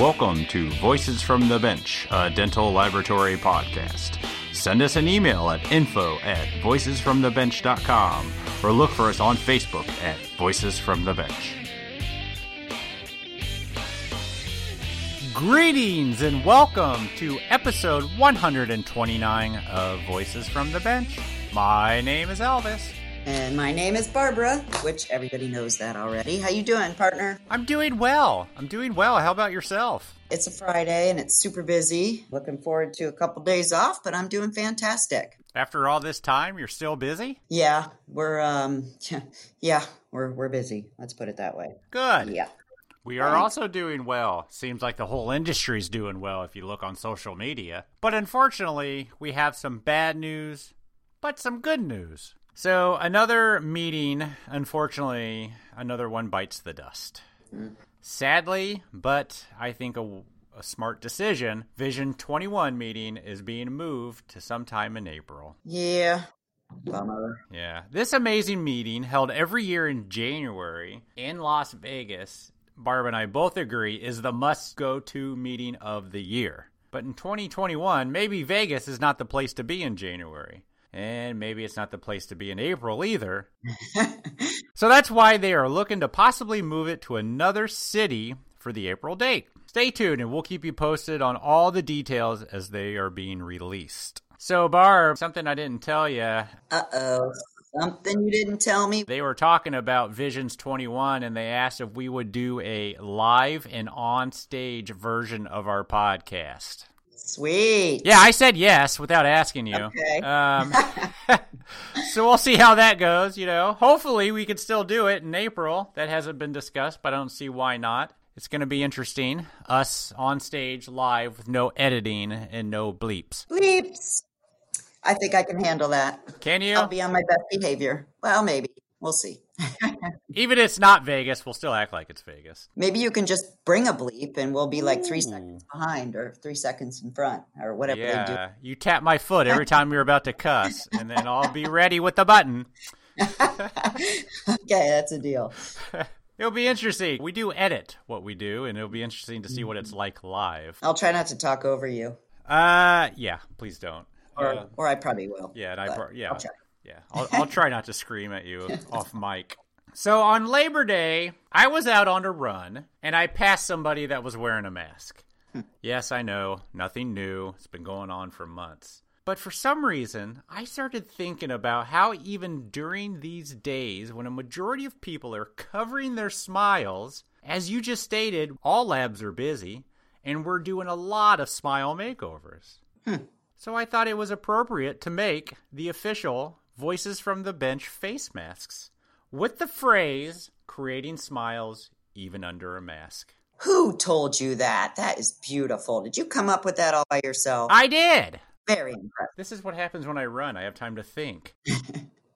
Welcome to Voices from the Bench, a dental laboratory podcast. Send us an email at info at voicesfromthebench.com or look for us on Facebook at Voices from the Bench. Greetings and welcome to episode 129 of Voices from the Bench. My name is Elvis. And my name is Barbara, which everybody knows that already. How you doing, partner? I'm doing well. I'm doing well. How about yourself? It's a Friday and it's super busy. Looking forward to a couple days off, but I'm doing fantastic. After all this time, you're still busy? Yeah, we're um yeah, we're we're busy. Let's put it that way. Good. Yeah. We are also doing well. Seems like the whole industry's doing well if you look on social media. But unfortunately, we have some bad news, but some good news. So, another meeting, unfortunately, another one bites the dust. Sadly, but I think a, a smart decision, Vision 21 meeting is being moved to sometime in April. Yeah. Bummer. Yeah. This amazing meeting held every year in January in Las Vegas, Barb and I both agree, is the must go to meeting of the year. But in 2021, maybe Vegas is not the place to be in January. And maybe it's not the place to be in April either. so that's why they are looking to possibly move it to another city for the April date. Stay tuned and we'll keep you posted on all the details as they are being released. So, Barb, something I didn't tell you. Uh oh. Something you didn't tell me. They were talking about Visions 21 and they asked if we would do a live and on stage version of our podcast. Sweet. Yeah, I said yes without asking you. Okay. Um, so we'll see how that goes. You know, hopefully we could still do it in April. That hasn't been discussed, but I don't see why not. It's going to be interesting. Us on stage live with no editing and no bleeps. Bleeps. I think I can handle that. Can you? I'll be on my best behavior. Well, maybe. We'll see. Even if it's not Vegas, we'll still act like it's Vegas. Maybe you can just bring a bleep and we'll be like three Ooh. seconds behind or three seconds in front or whatever they do. Yeah, you tap my foot every time you're about to cuss, and then I'll be ready with the button. okay, that's a deal. It'll be interesting. We do edit what we do, and it'll be interesting to see what it's like live. I'll try not to talk over you, Uh, yeah, please don't. or Uh, or I probably will. yeah, and I, pro- yeah. Yeah, I'll, I'll try not to scream at you off mic. So on Labor Day, I was out on a run, and I passed somebody that was wearing a mask. yes, I know, nothing new. It's been going on for months. But for some reason, I started thinking about how even during these days, when a majority of people are covering their smiles, as you just stated, all labs are busy, and we're doing a lot of smile makeovers. Hmm. So I thought it was appropriate to make the official Voices from the Bench face masks with the phrase creating smiles even under a mask. Who told you that? That is beautiful. Did you come up with that all by yourself? I did. Very impressive. This is what happens when I run. I have time to think.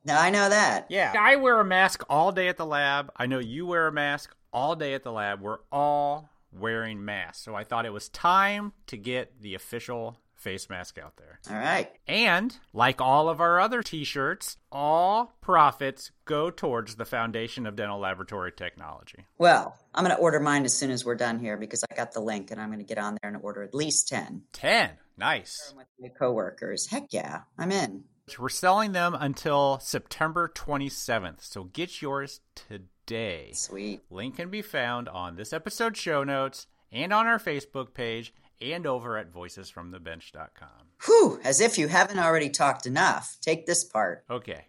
Now I know that. Yeah. I wear a mask all day at the lab. I know you wear a mask all day at the lab. We're all wearing masks. So I thought it was time to get the official face mask out there. All right. And like all of our other t shirts, all profits go towards the Foundation of Dental Laboratory Technology. Well, I'm going to order mine as soon as we're done here because I got the link and I'm going to get on there and order at least 10 10. Nice. with my coworkers. Heck yeah, I'm in. We're selling them until September 27th. So get yours today. Sweet. Link can be found on this episode's show notes and on our Facebook page and over at voicesfromthebench.com. Whew, as if you haven't already talked enough. Take this part. Okay.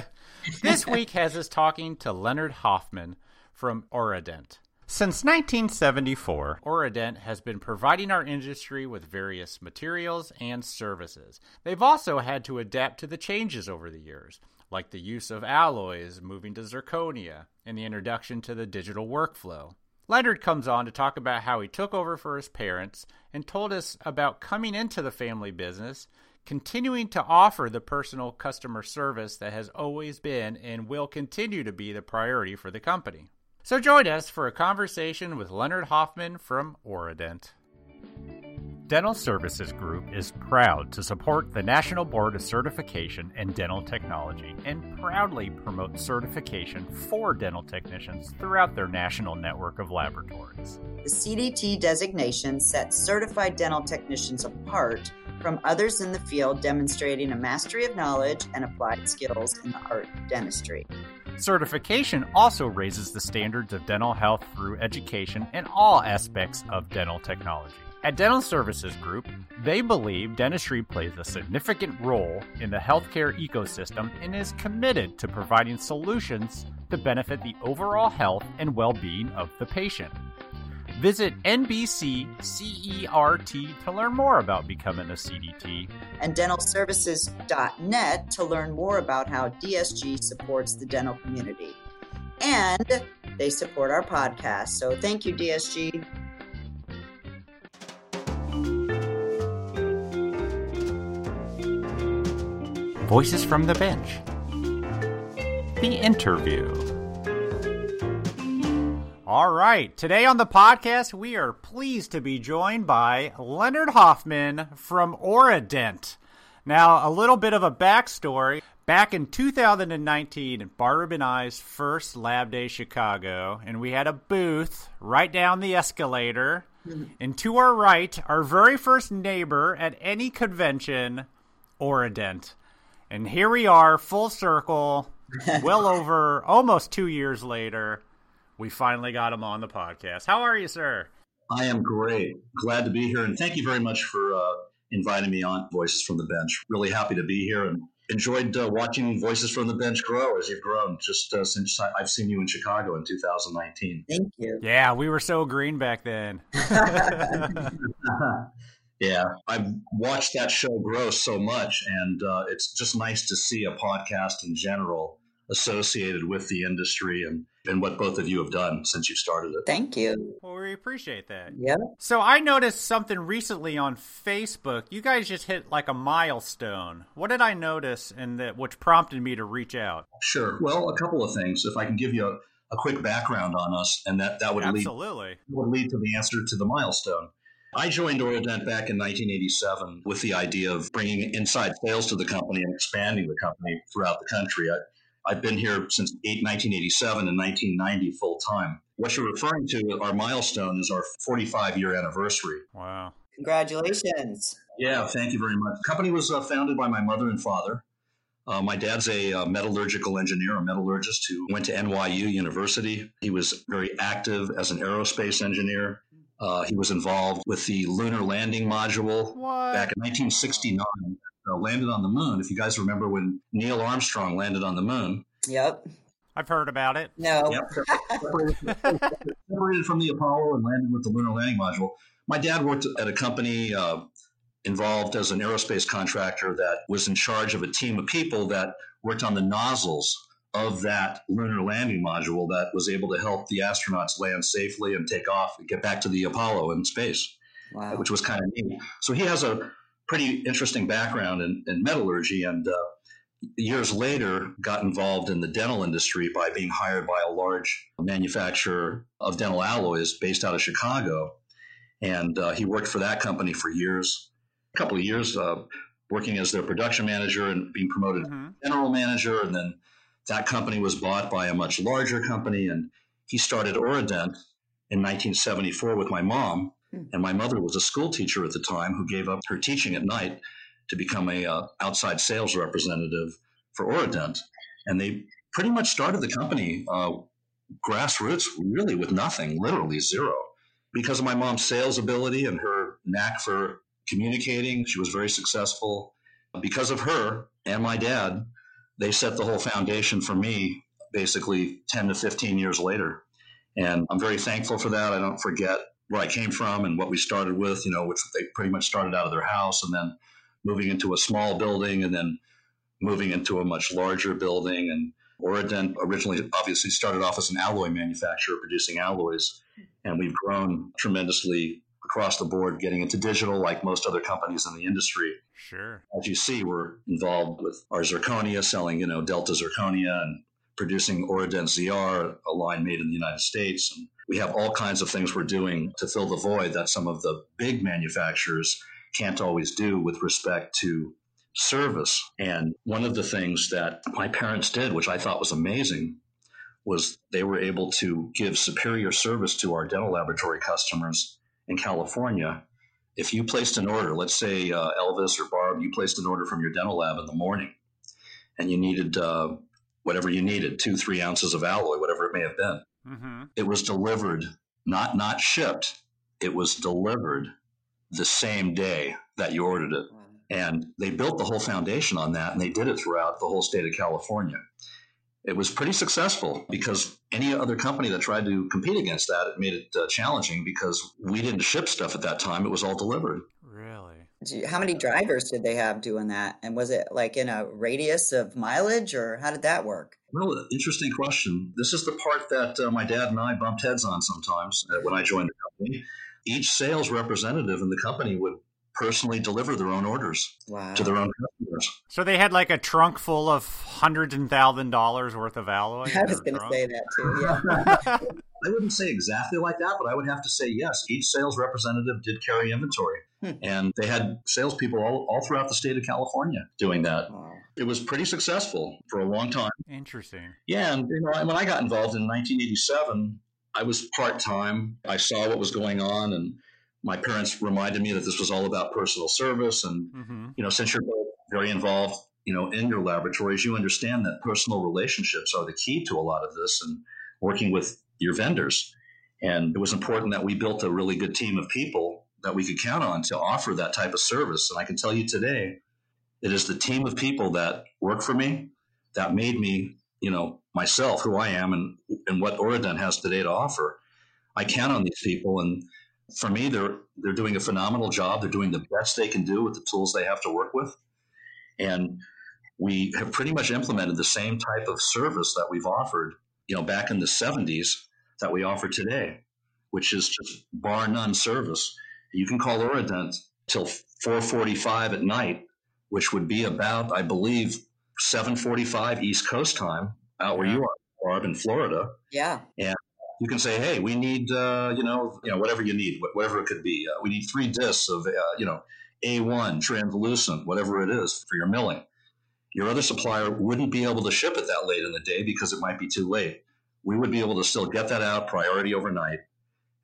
this week has us talking to Leonard Hoffman from Oradent. Since 1974, Oradent has been providing our industry with various materials and services. They've also had to adapt to the changes over the years, like the use of alloys moving to zirconia and the introduction to the digital workflow. Leonard comes on to talk about how he took over for his parents and told us about coming into the family business, continuing to offer the personal customer service that has always been and will continue to be the priority for the company. So join us for a conversation with Leonard Hoffman from Oradent. Dental Services Group is proud to support the National Board of Certification in Dental Technology and proudly promote certification for dental technicians throughout their national network of laboratories. The CDT designation sets certified dental technicians apart from others in the field demonstrating a mastery of knowledge and applied skills in the art of dentistry. Certification also raises the standards of dental health through education in all aspects of dental technology. At Dental Services Group, they believe dentistry plays a significant role in the healthcare ecosystem and is committed to providing solutions to benefit the overall health and well being of the patient. Visit NBCCERT to learn more about becoming a CDT. And dentalservices.net to learn more about how DSG supports the dental community. And they support our podcast. So thank you, DSG. Voices from the Bench. The interview. All right, today on the podcast, we are pleased to be joined by Leonard Hoffman from Oradent. Now, a little bit of a backstory. Back in 2019, Barb and I's first Lab Day Chicago, and we had a booth right down the escalator. Mm-hmm. And to our right, our very first neighbor at any convention, Oradent. And here we are, full circle, well over almost two years later. We finally got him on the podcast. How are you, sir? I am great. Glad to be here. And thank you very much for uh, inviting me on Voices from the Bench. Really happy to be here and enjoyed uh, watching Voices from the Bench grow as you've grown just uh, since I've seen you in Chicago in 2019. Thank you. Yeah, we were so green back then. Yeah, I've watched that show grow so much, and uh, it's just nice to see a podcast in general associated with the industry and, and what both of you have done since you started it. Thank you. Well, we appreciate that. Yeah. So I noticed something recently on Facebook. You guys just hit like a milestone. What did I notice and that which prompted me to reach out? Sure. Well, a couple of things. If I can give you a, a quick background on us, and that, that would Absolutely. lead would lead to the answer to the milestone. I joined Oradent back in 1987 with the idea of bringing inside sales to the company and expanding the company throughout the country. I, I've been here since 1987 and 1990 full time. What you're referring to, our milestone, is our 45 year anniversary. Wow. Congratulations. Yeah, thank you very much. The company was uh, founded by my mother and father. Uh, my dad's a uh, metallurgical engineer, a metallurgist who went to NYU University. He was very active as an aerospace engineer. Uh, he was involved with the lunar landing module What? back in 1969. Uh, landed on the moon. If you guys remember when Neil Armstrong landed on the moon, Yep. I've heard about it. No. Yep. separated, separated from the Apollo and landed with the lunar landing module. My dad worked at a company uh, involved as an aerospace contractor that was in charge of a team of people that worked on the nozzles of that lunar landing module that was able to help the astronauts land safely and take off and get back to the Apollo in space, Wow. which was kind of neat. So he has a pretty interesting background in, in metallurgy and uh, years later got involved in the dental industry by being hired by a large manufacturer of dental alloys based out of Chicago. And uh, he worked for that company for years, a couple of years, uh, working as their production manager and being promoted mm-hmm. general manager. And then that company was bought by a much larger company. And he started Oradent in 1974 with my mom. Hmm. And my mother was a school teacher at the time who gave up her teaching at night to become a uh, outside sales representative for Oradent. And they pretty much started the company uh, grassroots, really with nothing, literally zero. Because of my mom's sales ability and her knack for communicating, she was very successful. Because of her and my dad, they set the whole foundation for me basically 10 to 15 years later. And I'm very thankful for that. I don't forget where I came from and what we started with, you know, which they pretty much started out of their house and then moving into a small building and then moving into a much larger building. And Oradent originally obviously started off as an alloy manufacturer producing alloys. And we've grown tremendously across the board, getting into digital like most other companies in the industry. Sure. As you see, we're involved with our zirconia, selling, you know, Delta zirconia and producing Oradent ZR, a line made in the United States. And we have all kinds of things we're doing to fill the void that some of the big manufacturers can't always do with respect to service. And one of the things that my parents did, which I thought was amazing, was they were able to give superior service to our dental laboratory customers in California. If you placed an order, let's say uh, Elvis or Barb, you placed an order from your dental lab in the morning and you needed uh, whatever you needed, two, three ounces of alloy, whatever it may have been. Mm-hmm. It was delivered, not not shipped. It was delivered the same day that you ordered it. And they built the whole foundation on that, and they did it throughout the whole state of California. It was pretty successful because any other company that tried to compete against that, it made it uh, challenging because we didn't ship stuff at that time. It was all delivered. Really? How many drivers did they have doing that? And was it like in a radius of mileage, or how did that work? Well, interesting question. This is the part that uh, my dad and I bumped heads on sometimes uh, when I joined the company. Each sales representative in the company would personally deliver their own orders wow. to their own customers. So they had like a trunk full of hundreds and thousand dollars worth of alloy. I was going to say that too. Yeah. I wouldn't say exactly like that, but I would have to say yes. Each sales representative did carry inventory, hmm. and they had salespeople all, all throughout the state of California doing that. Wow. It was pretty successful for a long time. Interesting. Yeah, and you know, when I got involved in 1987, I was part time. I saw what was going on, and my parents reminded me that this was all about personal service. And mm-hmm. you know, since you're very involved, you know, in your laboratories, you understand that personal relationships are the key to a lot of this, and working with your vendors. And it was important that we built a really good team of people that we could count on to offer that type of service. And I can tell you today, it is the team of people that work for me that made me, you know, myself, who I am, and and what Oradent has today to offer. I count on these people, and for me, they're they're doing a phenomenal job. They're doing the best they can do with the tools they have to work with, and we have pretty much implemented the same type of service that we've offered, you know, back in the '70s that we offer today, which is just bar none service. You can call Oradent till 4:45 at night, which would be about, I believe, 7:45 East Coast time out where you are, Barb, in Florida. Yeah. And you can say, hey, we need, uh, you know, you know, whatever you need, whatever it could be. Uh, we need three discs of, uh, you know, A1 translucent, whatever it is for your milling. Your other supplier wouldn't be able to ship it that late in the day because it might be too late. We would be able to still get that out priority overnight.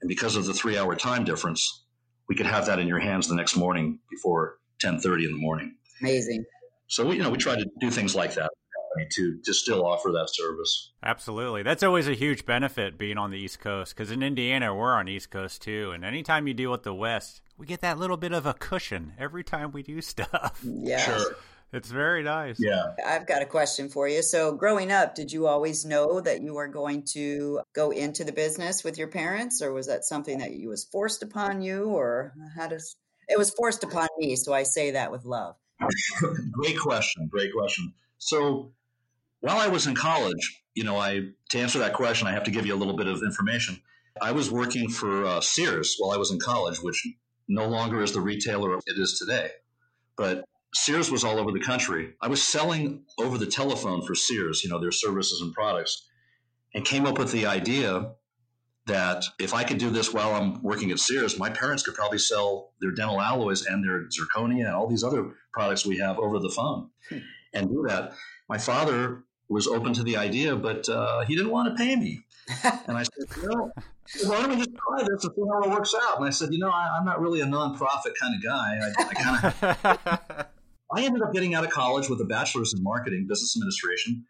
And because of the three hour time difference, we could have that in your hands the next morning before 1030 in the morning. Amazing. So, we, you know, we try to do things like that to to still offer that service. Absolutely, that's always a huge benefit being on the East Coast because in Indiana we're on East Coast too, and anytime you deal with the West, we get that little bit of a cushion every time we do stuff. Yeah. Sure. It's very nice. Yeah. I've got a question for you. So, growing up, did you always know that you were going to go into the business with your parents, or was that something that you was forced upon you, or how does it was forced upon me? So I say that with love. Great question. Great question. So, while I was in college, you know, I to answer that question, I have to give you a little bit of information. I was working for uh, Sears while I was in college, which no longer is the retailer it is today. But Sears was all over the country. I was selling over the telephone for Sears, you know, their services and products, and came up with the idea that if I could do this while I'm working at Sears, my parents could probably sell their dental alloys and their zirconia and all these other products we have over the phone hmm. and do that. My father was open to the idea, but uh, he didn't want to pay me. and I said, you know, why don't we just try this and see how it works out? And I said, you know, I, am not really a nonprofit kind of guy. I, I kind of. I ended up getting out of college with a bachelor's in marketing, business administration,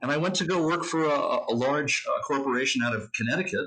and I went to go work for a, a large uh, corporation out of Connecticut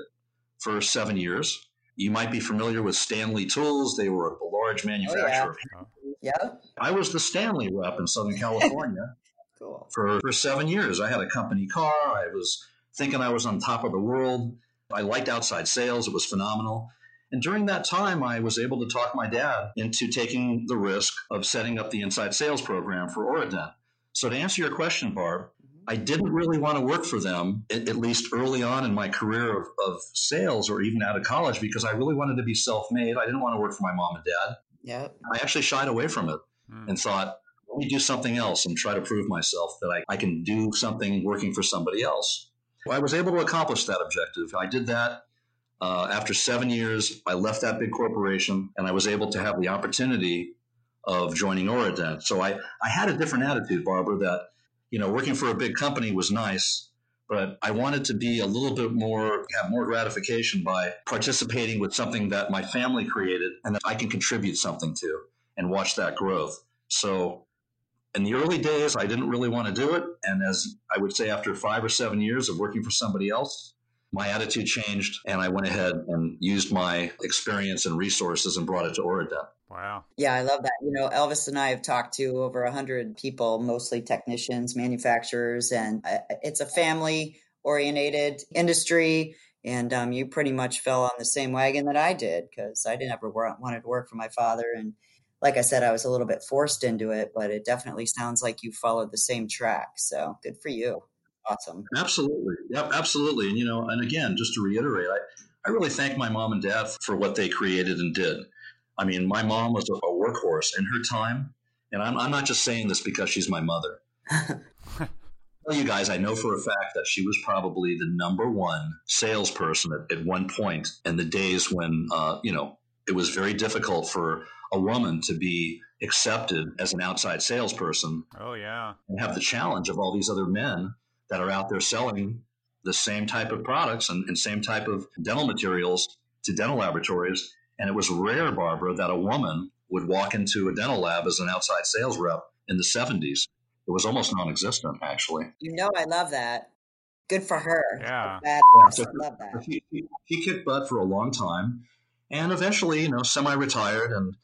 for seven years. You might be familiar with Stanley Tools. They were a large manufacturer. Oh, yeah. yeah. I was the Stanley rep in Southern California. Cool. For, for seven years, I had a company car. I was thinking I was on top of the world. I liked outside sales. It was phenomenal. And during that time, I was able to talk my dad into taking the risk of setting up the inside sales program for Oradent. So to answer your question, Barb, mm-hmm. I didn't really want to work for them, at, at least early on in my career of, of, sales or even out of college, because I really wanted to be self made. I didn't want to work for my mom and dad. Yeah. I actually shied away from it mm. and thought, let me do something else and try to prove myself that I, I can do something working for somebody else. I was able to accomplish that objective. I did that uh, after seven years. I left that big corporation and I was able to have the opportunity of joining Oradent. So I, I had a different attitude, Barbara, that, you know, working for a big company was nice, but I wanted to be a little bit more, have more gratification by participating with something that my family created and that I can contribute something to and watch that growth. So in the early days, I didn't really want to do it. And as I would say, after five or seven years of working for somebody else, my attitude changed and I went ahead and used my experience and resources and brought it to Oradent. Wow. Yeah, I love that. You know, Elvis and I have talked to over 100 people, mostly technicians, manufacturers, and it's a family oriented industry. And um, you pretty much fell on the same wagon that I did because I didn't ever wanted to work for my father. And like I said, I was a little bit forced into it, but it definitely sounds like you followed the same track. So good for you. Awesome. Absolutely. Yep, absolutely. And, you know, and again, just to reiterate, I, I really thank my mom and dad for what they created and did. I mean, my mom was a, workhorse in her time. And I'm, I'm not just saying this because she's my mother. tell you guys, I know for a fact that she was probably the number one salesperson at, at one point in the days when, uh, you know, it was very difficult for a woman to be accepted as an outside salesperson. Oh, yeah. And have the challenge of all these other men that are out there selling the same type of products and, and same type of dental materials to dental laboratories. And it was rare, Barbara, that a woman would walk into a dental lab as an outside sales rep in the 70s. It was almost non existent, actually. You know, I love that. Good for her. Yeah. yeah so I love that. He, he, he kicked butt for a long time and eventually, you know, semi-retired. And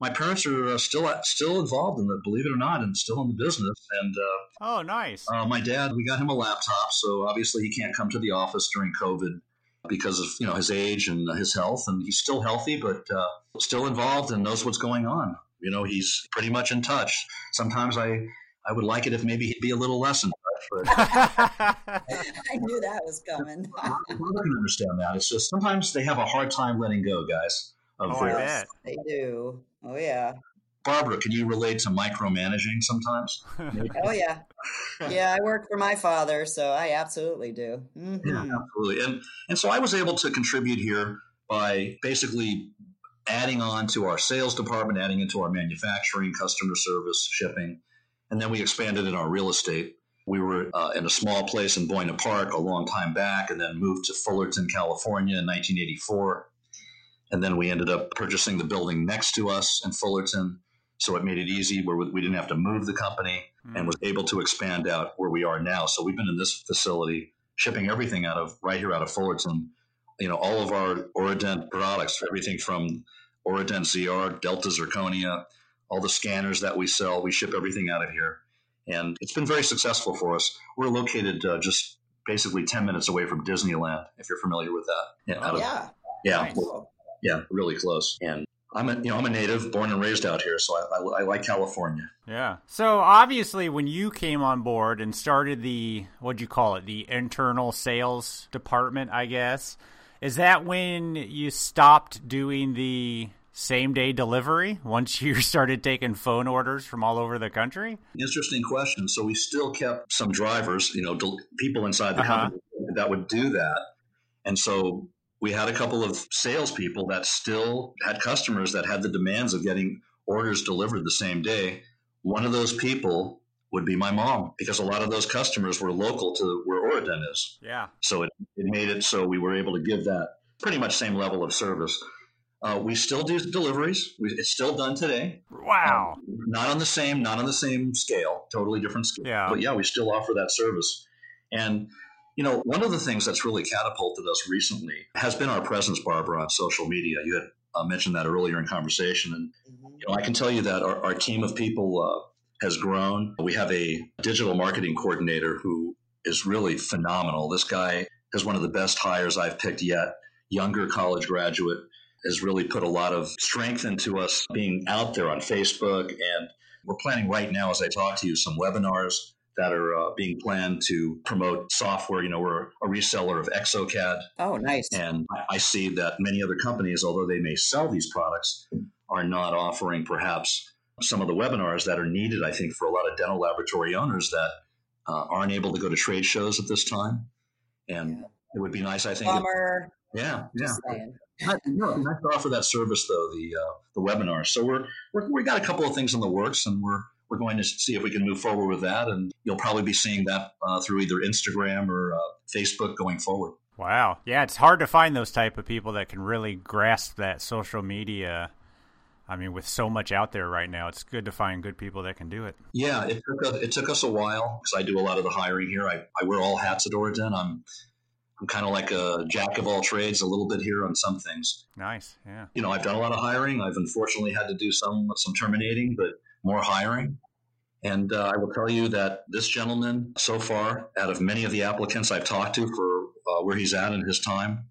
my parents are uh, still still involved in it, believe it or not, and still in the business. And uh, oh, nice. Uh, my dad, we got him a laptop, so obviously he can't come to the office during COVID because of you know his age and his health, and he's still healthy, but uh, still involved and knows what's going on. You know, he's pretty much in touch. Sometimes I I would like it if maybe he'd be a little less in touch. But I knew that was coming. I can understand that. It's just sometimes they have a hard time letting go, guys. Of oh, their, I bet. They do. Oh yeah. Barbara, can you relate to micromanaging sometimes? oh yeah, yeah. I work for my father, so I absolutely do. Mm-hmm. Yeah, absolutely. And and so I was able to contribute here by basically adding on to our sales department, adding into our manufacturing, customer service, shipping, and then we expanded in our real estate. We were uh, in a small place in Buena Park a long time back, and then moved to Fullerton, California in 1984. And then we ended up purchasing the building next to us in Fullerton. So it made it easy where we didn't have to move the company mm. and was able to expand out where we are now. So we've been in this facility shipping everything out of right here out of Fullerton. You know, all of our Oradent products, everything from Oradent ZR, Delta Zirconia, all the scanners that we sell, we ship everything out of here. And it's been very successful for us. We're located uh, just basically 10 minutes away from Disneyland, if you're familiar with that. Yeah. Oh, yeah. Yeah. Nice. Yeah, really close. And I'm a you know I'm a native, born and raised out here, so I, I, I, like California. Yeah. So obviously, when you came on board and started the what'd you call it, the internal sales department, I guess, is that when you stopped doing the same day delivery once you started taking phone orders from all over the country? Interesting question. So we still kept some drivers, you know, people inside the uh-huh. company that would do that. And so we had a couple of salespeople that still had customers that had the demands of getting orders delivered the same day. One of those people would be my mom because a lot of those customers were local to where Oradent is. Yeah. So it, it made it so we were able to give that pretty much same level of service. Uh, we still do deliveries. We, it's still done today. Wow. Um, not on the same, not on the same scale. Totally different scale. Yeah. But yeah, we still offer that service. And you know, one of the things that's really catapulted us recently has been our presence, Barbara, on social media. You had uh, mentioned that earlier in conversation, and mm-hmm. you know, I can tell you that our, our team of people uh, has grown. We have a digital marketing coordinator who is really phenomenal. This guy is one of the best hires I've picked yet. Younger college graduate has really put a lot of strength into us being out there on Facebook. And we're planning right now, as I talk to you, some webinars that are uh, being planned to promote software. You know, we're a reseller of exocad. Oh, nice. And I see that many other companies, although they may sell these products, are not offering perhaps some of the webinars that are needed, I think, for a lot of dental laboratory owners that uh, aren't able to go to trade shows at this time. And yeah. it would be nice, I think. Bummer. If, yeah, yeah. Nice, no, nice to offer that service though the uh, the webinar. So we're, we're we got a couple of things in the works, and we're we're going to see if we can move forward with that. And you'll probably be seeing that uh, through either Instagram or uh, Facebook going forward. Wow, yeah, it's hard to find those type of people that can really grasp that social media. I mean, with so much out there right now, it's good to find good people that can do it. Yeah, it took us, it took us a while because I do a lot of the hiring here. I, I wear all hats at Oradent. I'm I'm kind of like a jack of all trades a little bit here on some things. Nice, yeah. You know, I've done a lot of hiring. I've unfortunately had to do some some terminating, but more hiring. And uh, I will tell you that this gentleman, so far, out of many of the applicants I've talked to for uh, where he's at in his time,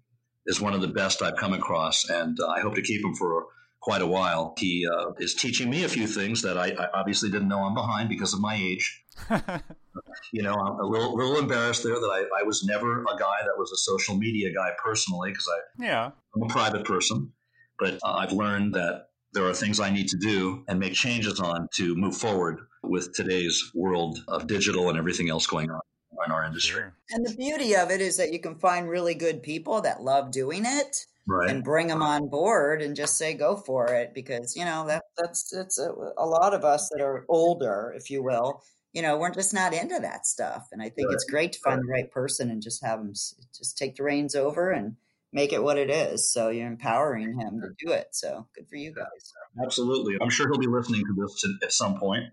is one of the best I've come across. And uh, I hope to keep him for quite a while. He uh, is teaching me a few things that I, I obviously didn't know I'm behind because of my age. you know, I'm a little, little embarrassed there that I, I was never a guy that was a social media guy personally because I, yeah, I'm a private person. But uh, I've learned that there are things I need to do and make changes on to move forward with today's world of digital and everything else going on in our industry. And the beauty of it is that you can find really good people that love doing it. Right. and bring them on board and just say go for it because you know that that's it's a, a lot of us that are older if you will you know, we're just not into that stuff. And I think right. it's great to find right. the right person and just have them just take the reins over and make it what it is. So you're empowering him to do it. So good for you guys. Absolutely. I'm sure he'll be listening to this to, at some point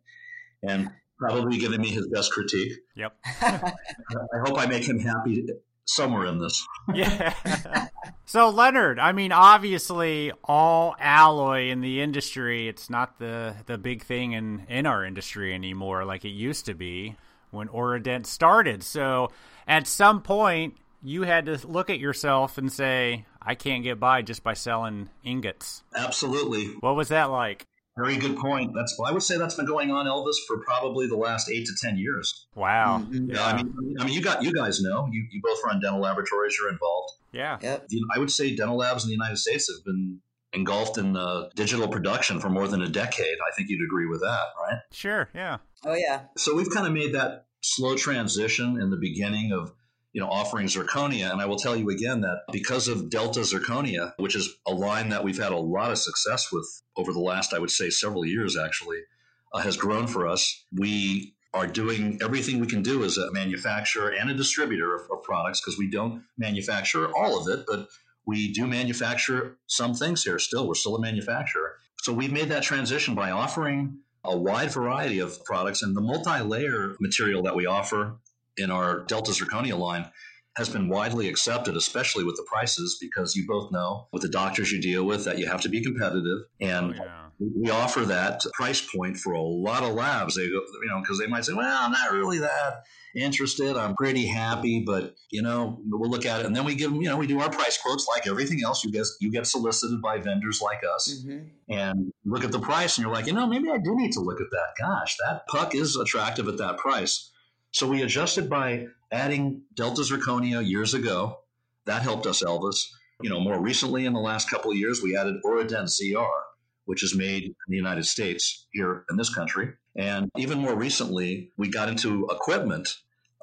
and probably giving me his best critique. Yep. I hope I make him happy somewhere in this. yeah. so Leonard, I mean, obviously, all alloy in the industry, it's not the the big thing in in our industry anymore, like it used to be when Oradent started. So at some point, you had to look at yourself and say, I can't get by just by selling ingots. Absolutely. What was that like? Very good point. That's well, I would say that's been going on, Elvis, for probably the last eight to ten years. Wow. Mm-hmm. Yeah. I mean, I mean, you got you guys know you, you both run dental laboratories. You're involved. Yeah. Yep. I would say dental labs in the United States have been engulfed in uh, digital production for more than a decade. I think you'd agree with that, right? Sure. Yeah. Oh yeah. So we've kind of made that slow transition in the beginning of you know, offering zirconia. And I will tell you again that because of Delta Zirconia, which is a line that we've had a lot of success with over the last, I would say, several years actually, uh, has grown for us. We are doing everything we can do as a manufacturer and a distributor of, of products because we don't manufacture all of it, but we do manufacture some things here still. We're still a manufacturer. So we've made that transition by offering a wide variety of products and the multi-layer material that we offer in our Delta Zirconia line has been widely accepted, especially with the prices, because you both know with the doctors you deal with that you have to be competitive. And oh, yeah. we offer that price point for a lot of labs. They go, you know, because they might say, well, I'm not really that interested. I'm pretty happy, but you know, we'll look at it, and then we give them, you know, we do our price quotes like everything else. You get you get solicited by vendors like us, mm-hmm. and look at the price, and you're like, you know, maybe I do need to look at that. Gosh, that puck is attractive at that price. So we adjusted by adding Delta Zirconia years ago. That helped us, Elvis. You know, more recently in the last couple of years, we added Oradent ZR, which is made in the United States here in this country. And even more recently, we got into equipment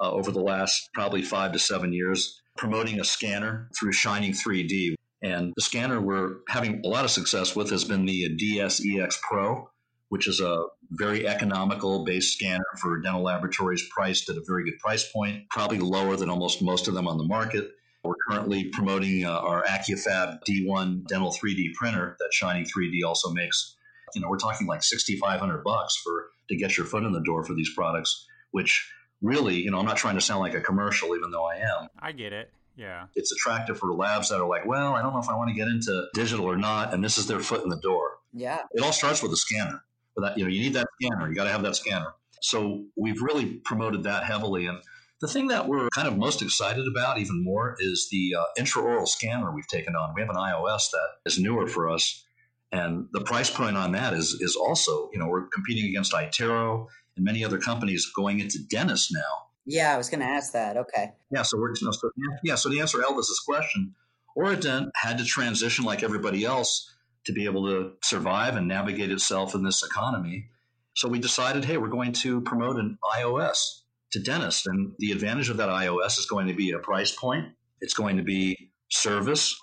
uh, over the last probably five to seven years, promoting a scanner through Shining 3D. And the scanner we're having a lot of success with has been the DSEX Pro, which is a very economical base scanner for dental laboratories priced at a very good price point, probably lower than almost most of them on the market. We're currently promoting uh, our AccuFab D1 dental 3D printer that Shining 3D also makes. You know, we're talking like 6500 bucks for to get your foot in the door for these products, which really, you know, I'm not trying to sound like a commercial even though I am. I get it. Yeah. It's attractive for labs that are like, well, I don't know if I want to get into digital or not, and this is their foot in the door. Yeah. It all starts with a scanner that. You know, you need that scanner. You got to have that scanner. So we've really promoted that heavily. And the thing that we're kind of most excited about, even more, is the uh, intraoral scanner we've taken on. We have an iOS that is newer for us, and the price point on that is is also, you know, we're competing against iTero and many other companies going into dentists now. Yeah, I was going to ask that. Okay. Yeah, so we're you know, so, yeah. So to answer Elvis's question, Oradent had to transition like everybody else to be able to survive and navigate itself in this economy. So we decided, hey, we're going to promote an iOS to dentists. And the advantage of that iOS is going to be a price point, it's going to be service.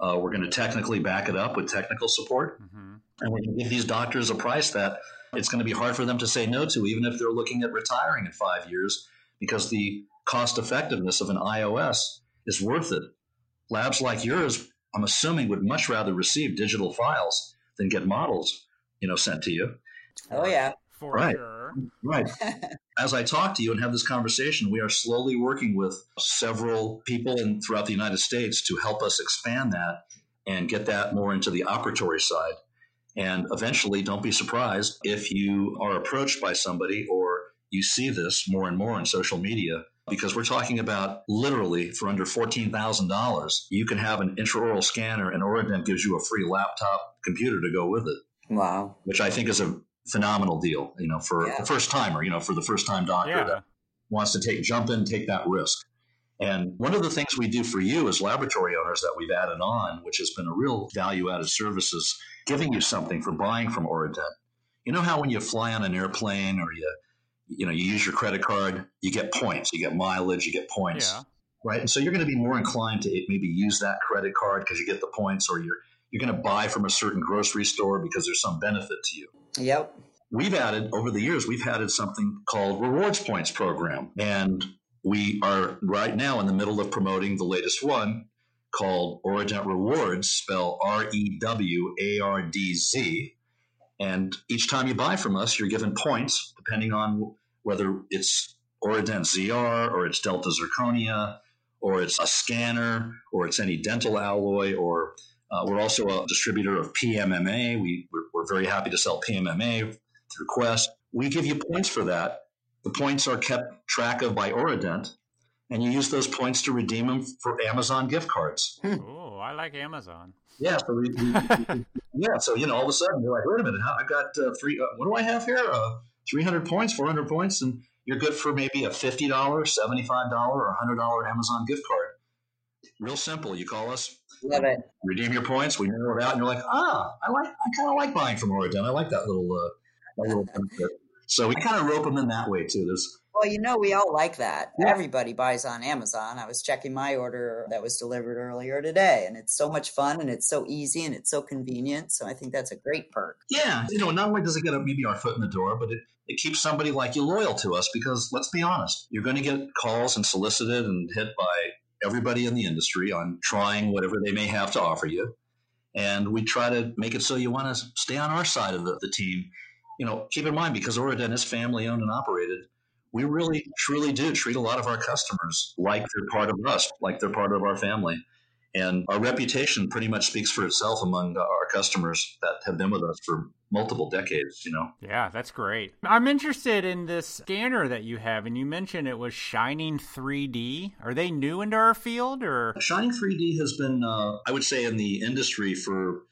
Uh, we're going to technically back it up with technical support. Mm-hmm. And we can give these doctors a price that it's going to be hard for them to say no to, even if they're looking at retiring in five years, because the cost effectiveness of an iOS is worth it. Labs like yours, I'm assuming, would much rather receive digital files than get models, you know, sent to you. Oh yeah, for right. sure. Right. As I talk to you and have this conversation, we are slowly working with several people in, throughout the United States to help us expand that and get that more into the operatory side. And eventually, don't be surprised if you are approached by somebody or you see this more and more on social media because we're talking about literally for under $14,000, you can have an intraoral scanner and Oradent gives you a free laptop computer to go with it. Wow. Which I think is a phenomenal deal, you know, for yeah. the first timer, you know, for the first time doctor yeah. that wants to take jump in, take that risk. And one of the things we do for you as laboratory owners that we've added on, which has been a real value added service, is giving you something for buying from Oradent. You know how when you fly on an airplane or you you know, you use your credit card, you get points, you get mileage, you get points. Yeah. Right. And so you're going to be more inclined to maybe use that credit card because you get the points or you're you're going to buy from a certain grocery store because there's some benefit to you. Yep. We've added over the years, we've added something called rewards points program. And we are right now in the middle of promoting the latest one called Oradent Rewards, spell R E W A R D Z. And each time you buy from us, you're given points depending on whether it's Oradent ZR or it's Delta Zirconia or it's a scanner or it's any dental alloy or uh, we're also a distributor of PMMA. We, we're, we're, very happy to sell PMMA through Quest. We give you points for that. The points are kept track of by Oradent, and you use those points to redeem them for Amazon gift cards. oh, I like Amazon. Yeah, so we, we, we, yeah, so you know, all of a sudden you're like, wait a minute, I've got uh, three. Uh, what do I have here? Uh, 300 points, 400 points, and you're good for maybe a $50, $75, or $100 Amazon gift card. Real simple. You call us. Love it. Redeem your points. We narrow it out, and you're like, ah, I like. I kind of like buying from Oradent. I like that little, uh, that little benefit. So we kind of rope them in that way too. There's well, you know, we all like that. Yeah. Everybody buys on Amazon. I was checking my order that was delivered earlier today, and it's so much fun and it's so easy and it's so convenient. So I think that's a great perk. Yeah. You know, not only does it get maybe our foot in the door, but it, it keeps somebody like you loyal to us because let's be honest, you're going to get calls and solicited and hit by everybody in the industry on trying whatever they may have to offer you. And we try to make it so you want to stay on our side of the, the team. You know, keep in mind because Oradent is family owned and operated we really truly do treat a lot of our customers like they're part of us, like they're part of our family. And our reputation pretty much speaks for itself among our customers that have been with us for multiple decades, you know. Yeah, that's great. I'm interested in this scanner that you have, and you mentioned it was Shining 3D. Are they new into our field or? Shining 3D has been, uh, I would say, in the industry for,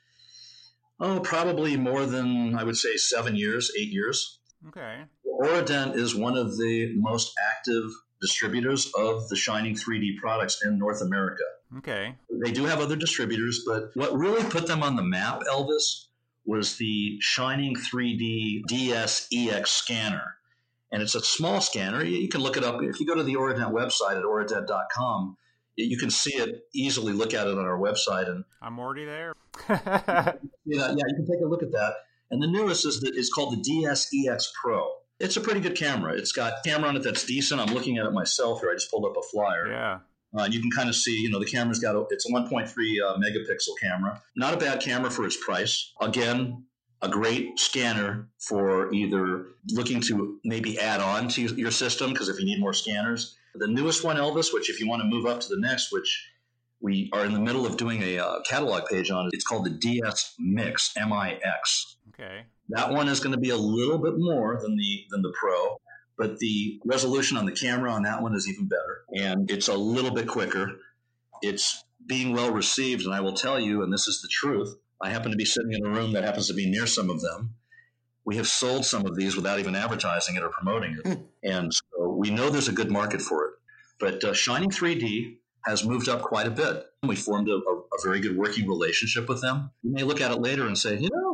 oh, probably more than, I would say, seven years, eight years. Okay. Oradent is one of the most active distributors of the Shining 3D products in North America. Okay. They do have other distributors, but what really put them on the map, Elvis, was the Shining 3D DSEX scanner. And it's a small scanner. You can look it up. If you go to the Oradent website at oradent.com, you can see it easily, look at it on our website. And I'm already there. yeah, yeah, you can take a look at that. And the newest is, the, is called the DSEX Pro it's a pretty good camera. It's got camera on it that's decent. I'm looking at it myself here. I just pulled up a flyer. Yeah. Uh, and you can kind of see, you know, the camera's got a, it's a 1.3 uh, megapixel camera. Not a bad camera for its price. Again, a great scanner for either looking to maybe add on to your system because if you need more scanners. The newest one, Elvis, which if you want to move up to the next, which we are in the middle of doing a uh, catalog page on, it's called the DS Mix, M I X. Okay. That one is going to be a little bit more than the than the Pro, but the resolution on the camera on that one is even better, and it's a little bit quicker. It's being well received, and I will tell you, and this is the truth. I happen to be sitting in a room that happens to be near some of them. We have sold some of these without even advertising it or promoting it, hmm. and so we know there's a good market for it. But uh, Shining 3D has moved up quite a bit. We formed a, a, a very good working relationship with them. You may look at it later and say, you know,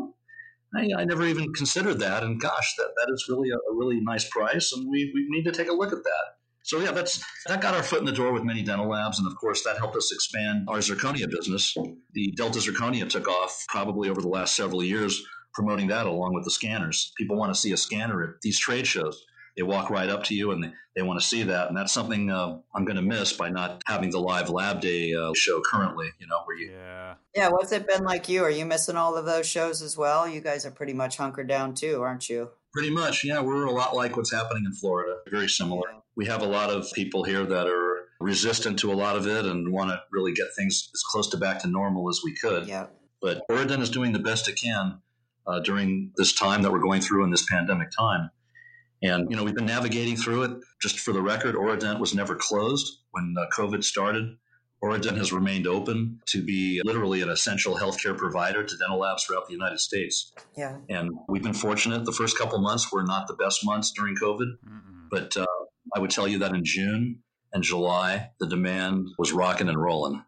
I, I, never even considered that. And gosh, that, that is really a, a, really nice price. And we, we need to take a look at that. So yeah, that's that got our foot in the door with many dental labs, and of course that helped us expand our zirconia business. The Delta Zirconia took off probably over the last several years, promoting that along with the scanners. People want to see a scanner at these trade shows they walk right up to you and they, they want to see that. And that's something uh, I'm going to miss by not having the live lab day uh, show currently, you know, where you. Yeah. Yeah. What's it been like you? Are you missing all of those shows as well? You guys are pretty much hunkered down too, aren't you? Pretty much. Yeah. We're a lot like what's happening in Florida. Very similar. Yeah. We have a lot of people here that are resistant to a lot of it and want to really get things as close to back to normal as we could. Yeah. But Oradent is doing the best it can uh, during this time that we're going through in this pandemic time and, you know, we've been navigating through it. Just for the record, Oradent was never closed when uh, COVID started. Oradent has remained open to be literally an essential healthcare provider to dental labs throughout the United States. Yeah. And we've been fortunate. The first couple months were not the best months during COVID, mm-hmm. but uh, I would tell you that in June and July, the demand was rocking and rolling.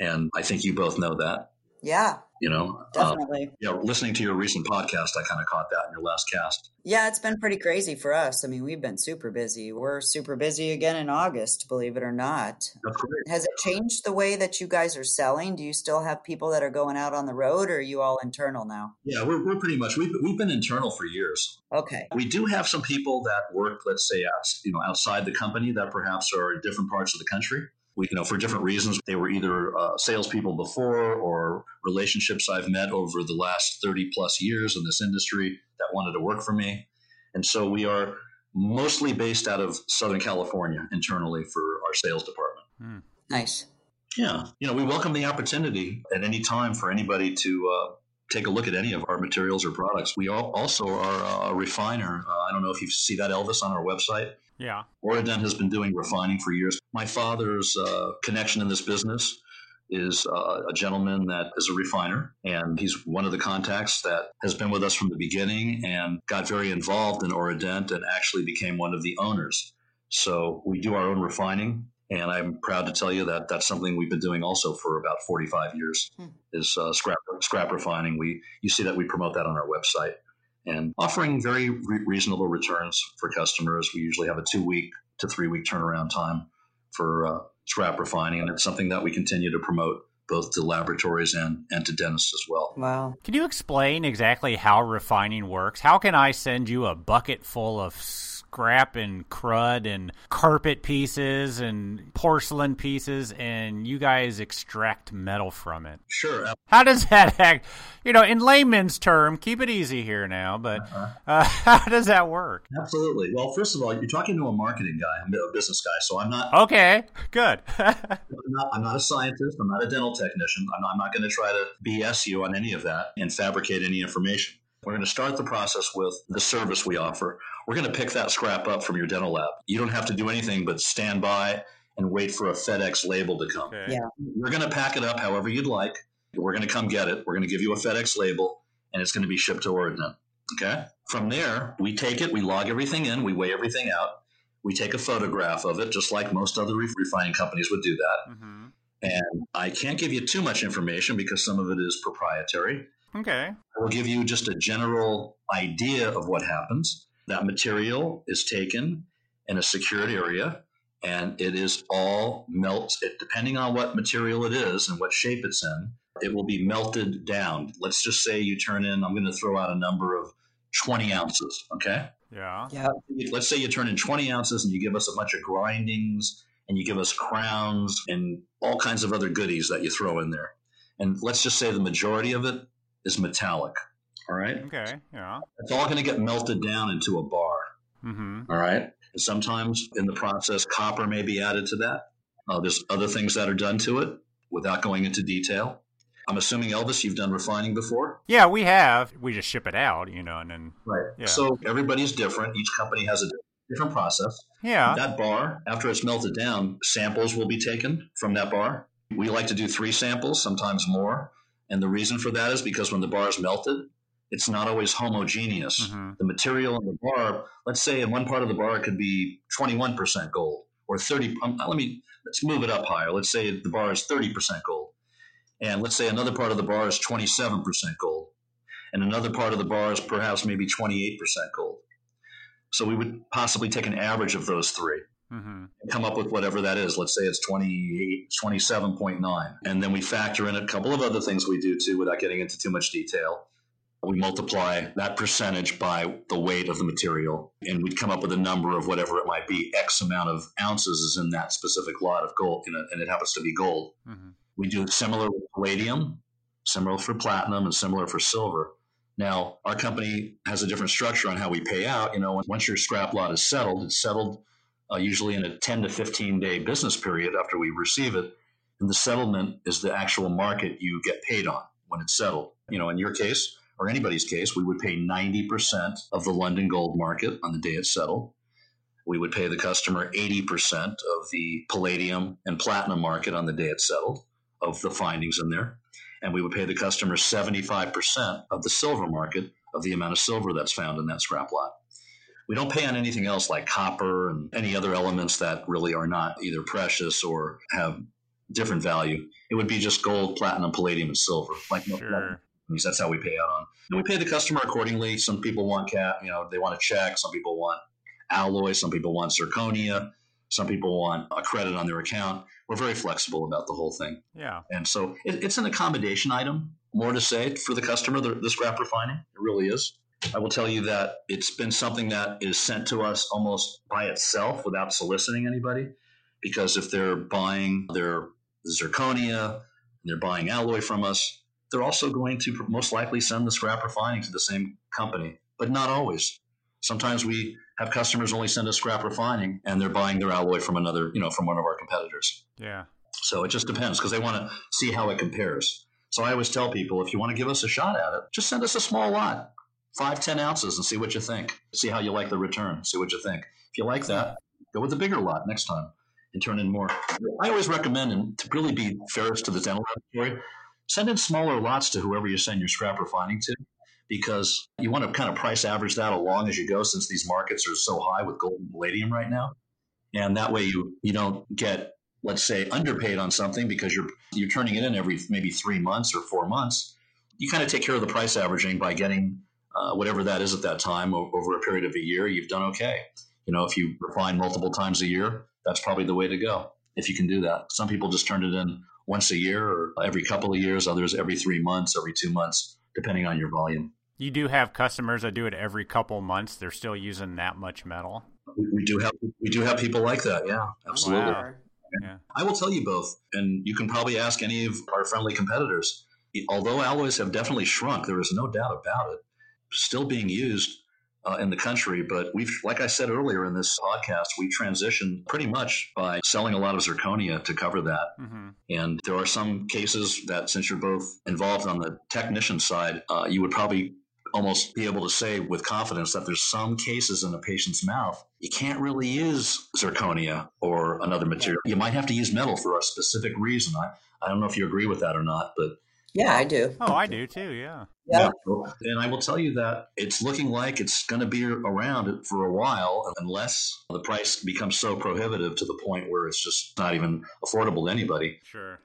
And I think you both know that. Yeah. You know, uh, definitely. Yeah, listening to your recent podcast, I kind of caught that in your last cast. Yeah, it's been pretty crazy for us. I mean, we've been super busy. We're super busy again in August, believe it or not. That's great. Has it changed the way that you guys are selling? Do you still have people that are going out on the road, or are you all internal now? Yeah, we're, we're pretty much we've, we've been internal for years. Okay. We do have some people that work, let's say, you know, outside the company that perhaps are in different parts of the country we, you know, for different reasons, they were either uh, salespeople before or relationships I've met over the last 30 plus years in this industry that wanted to work for me. And so we are mostly based out of Southern California internally for our sales department. Hmm. Nice. Yeah. You know, we welcome the opportunity at any time for anybody to uh, take a look at any of our materials or products. We also are a refiner. Uh, I don't know if you see that, Elvis, on our website. Yeah. Oradent has been doing refining for years. My father's uh, connection in this business is uh, a gentleman that is a refiner, and he's one of the contacts that has been with us from the beginning and got very involved in Oradent and actually became one of the owners. So we do our own refining, and I'm proud to tell you that that's something we've been doing also for about 45 years. Hmm. Is uh, scrap scrap refining. We you see that we promote that on our website and offering very re- reasonable returns for customers. We usually have a two week to three week turnaround time for uh, scrap refining, and it's something that we continue to promote both to laboratories and, and to dentists as well. Wow. Can you explain exactly how refining works? How can I send you a bucket full of scrap and crud and carpet pieces and porcelain pieces, and you guys extract metal from it. Sure. How does that act? You know, in layman's term, keep it easy here now, but uh-huh. uh, how does that work? Absolutely. Well, first of all, you're talking to a marketing guy. I'm a business guy, so I'm not. Okay, good. I'm, not, I'm, not, a scientist. I'm not a dental technician. I'm not, I'm not going to try to BS you on any of that and fabricate any information. We're going to start the process with the service we offer. We're going to pick that scrap up from your dental lab. You don't have to do anything but stand by and wait for a FedEx label to come. Okay. Yeah. We're going to pack it up however you'd like. We're going to come get it. We're going to give you a FedEx label and it's going to be shipped to Oradent. Okay. From there, we take it, we log everything in, we weigh everything out, we take a photograph of it, just like most other refining companies would do that. Mm-hmm. And I can't give you too much information because some of it is proprietary. Okay. I will give you just a general idea of what happens. That material is taken in a secured area and it is all melt it, depending on what material it is and what shape it's in it will be melted down. Let's just say you turn in i'm going to throw out a number of 20 ounces okay? Yeah. Yeah. Let's say you turn in 20 ounces and you give us a bunch of grindings and you give us crowns and all kinds of other goodies that you throw in there. And let's just say the majority of it is metallic. All right. Okay. Yeah. It's all going to get melted down into a bar. Mm-hmm. All right. Sometimes in the process, copper may be added to that. Uh, there's other things that are done to it without going into detail. I'm assuming Elvis, you've done refining before. Yeah, we have. We just ship it out, you know, and then right. Yeah. So everybody's different. Each company has a different process. Yeah. That bar, after it's melted down, samples will be taken from that bar. We like to do three samples, sometimes more. And the reason for that is because when the bar is melted, it's not always homogeneous. Mm-hmm. The material in the bar, let's say in one part of the bar, it could be 21% gold, or 30. Um, let me let's move it up higher. Let's say the bar is 30% gold, and let's say another part of the bar is 27% gold, and another part of the bar is perhaps maybe 28% gold. So we would possibly take an average of those 3 Mm-hmm. and come up with whatever that is. Let's say it's 28, 27.9. And then we factor in a couple of other things we do too without getting into too much detail. We multiply that percentage by the weight of the material, and we'd come up with a number of whatever it might be. X amount of ounces is in that specific lot of gold, you know, and it happens to be gold. Mm-hmm. We do similar with palladium, similar for platinum, and similar for silver. Now, our company has a different structure on how we pay out. You know, once your scrap lot is settled, it's settled uh, usually in a 10 to 15 day business period after we receive it. And the settlement is the actual market you get paid on when it's settled. You know, in your case, or anybody's case, we would pay 90% of the London gold market on the day it's settled. We would pay the customer 80% of the palladium and platinum market on the day it's settled, of the findings in there. And we would pay the customer 75% of the silver market of the amount of silver that's found in that scrap lot. We don't pay on anything else like copper and any other elements that really are not either precious or have different value. It would be just gold, platinum, palladium, and silver. Like Sure. Companies. That's how we pay out on. And we pay the customer accordingly. Some people want cat, you know, they want a check. Some people want alloy. Some people want zirconia. Some people want a credit on their account. We're very flexible about the whole thing. Yeah. And so it, it's an accommodation item, more to say, for the customer, the, the scrap refining. It really is. I will tell you that it's been something that is sent to us almost by itself without soliciting anybody. Because if they're buying their zirconia and they're buying alloy from us, they're also going to most likely send the scrap refining to the same company, but not always. Sometimes we have customers only send us scrap refining and they're buying their alloy from another, you know, from one of our competitors. Yeah. So it just depends because they want to see how it compares. So I always tell people if you want to give us a shot at it, just send us a small lot, five, ten ounces, and see what you think. See how you like the return. See what you think. If you like that, go with the bigger lot next time and turn in more. I always recommend, and to really be fairest to the dental laboratory, send in smaller lots to whoever you send your scrap refining to because you want to kind of price average that along as you go since these markets are so high with gold and palladium right now. And that way you, you don't get let's say underpaid on something because you're you're turning it in every maybe three months or four months, you kind of take care of the price averaging by getting uh, whatever that is at that time over a period of a year. You've done okay. You know, if you refine multiple times a year, that's probably the way to go. If you can do that, some people just turn it in once a year or every couple of years. Others every three months, every two months, depending on your volume. You do have customers that do it every couple months. They're still using that much metal. We, we do have we do have people like that. Yeah, absolutely. Wow. Yeah. I will tell you both, and you can probably ask any of our friendly competitors. Although alloys have definitely shrunk, there is no doubt about it. Still being used uh, in the country, but we've, like I said earlier in this podcast, we transitioned pretty much by selling a lot of zirconia to cover that. hmm And there are some cases that, since you're both involved on the technician side, uh, you would probably almost be able to say with confidence that there's some cases in a patient's mouth you can't really use zirconia or another material. You might have to use metal for a specific reason. I, I don't know if you agree with that or not, but Yeah, I do. Oh, I do too. Yeah. Yeah. and I will tell you that it's looking like it's going to be around for a while unless the price becomes so prohibitive to the point where it's just not even affordable to anybody. Sure.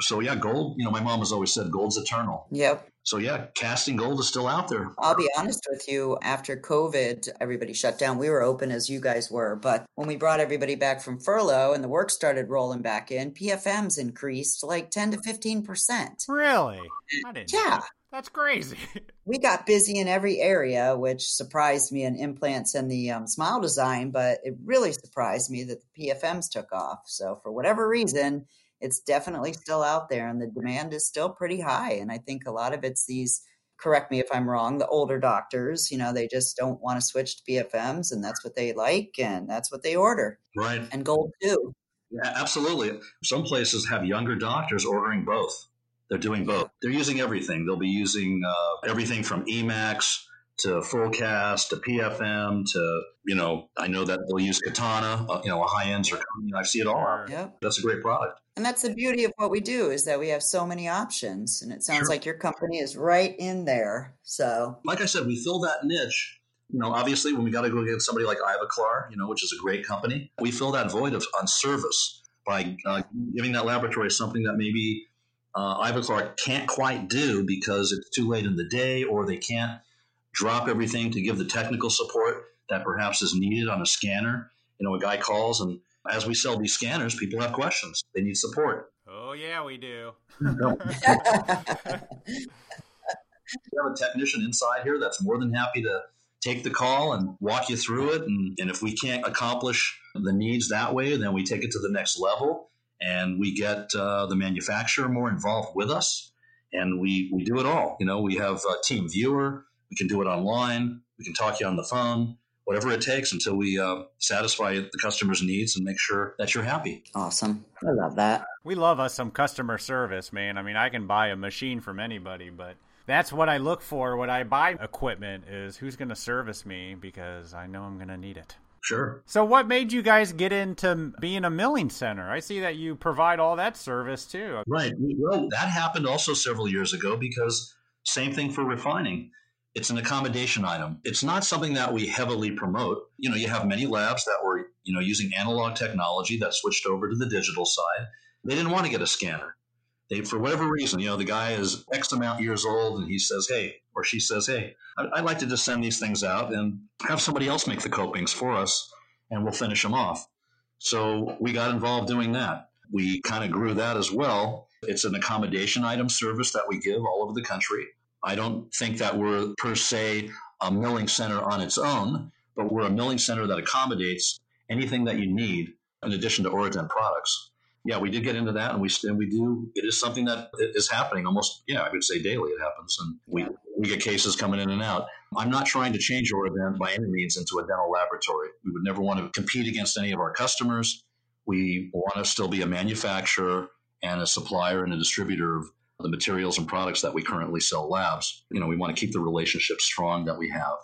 So yeah, gold. You know, my mom has always said gold's eternal. Yep. So yeah, casting gold is still out there. I'll be honest with you, after COVID, everybody shut down. We were open as you guys were, but when we brought everybody back from furlough and the work started rolling back in, PFMs increased like 10 to 15%. Really? I didn't. Yeah. that. That's crazy. We got busy in every area, which surprised me in implants and the um, smile design, but it really surprised me that the PFMs took off. So, for whatever reason, it's definitely still out there and the demand is still pretty high. And I think a lot of it's these, correct me if I'm wrong, the older doctors, you know, they just don't want to switch to PFMs and that's what they like and that's what they order. Right. And gold too. Yeah, absolutely. Some places have younger doctors ordering both. They're doing both. They're using everything. They'll be using uh, everything from e.max to full cast to PFM to you know I know that they'll use Katana. Uh, you know a high end zirconia. I see it all. Yep. That's a great product. And that's the beauty of what we do is that we have so many options. And it sounds Sure. like your company is right in there. So Like I said, we fill that niche You know, obviously, when we got to go get somebody like Ivoclar, you know, which is a great company, we fill that void of on service by uh, giving that laboratory something that maybe uh, Ivoclar can't quite do because it's too late in the day, or they can't drop everything to give the technical support that perhaps is needed on a scanner. You know, a guy calls, and as we sell these scanners, people have questions. They need support. Oh yeah, we do. We have a technician inside here that's more than happy to take the call and walk you through it. And, and if we can't accomplish the needs that way, then we take it to the next level and we get uh, the manufacturer more involved with us. And we, we do it all. You know, we have a team viewer. We can do it online. We can talk you on the phone, whatever it takes until we uh, satisfy the customer's needs and make sure that you're happy. Awesome. I love that. We love us some customer service, man. I mean, I can buy a machine from anybody, but that's what I look for when I buy equipment is who's going to service me because I know I'm going to need it. Sure. So what made you guys get into being a milling center? I see that you provide all that service too. Right. Well, that happened also several years ago because same thing for refining. It's an accommodation item. It's not something that we heavily promote. You know, you have many labs that were, you know, using analog technology that switched over to the digital side. They didn't want to get a scanner they, for whatever reason, you know, the guy is X amount years old and he says, hey, or she says, hey, I'd like to just send these things out and have somebody else make the copings for us and we'll finish them off. So we got involved doing that. We kind of grew that as well. It's an accommodation item service that we give all over the country. I don't think that we're per se a milling center on its own, but we're a milling center that accommodates anything that you need in addition to Oradent products yeah, we did get into that, and we and we do. It is something that is happening almost. Yeah, I would say daily. It happens, and we we get cases coming in and out. I'm not trying to change Oradent by any means into a dental laboratory. We would never want to compete against any of our customers. We want to still be a manufacturer and a supplier and a distributor of the materials and products that we currently sell labs. You know, we want to keep the relationship strong that we have.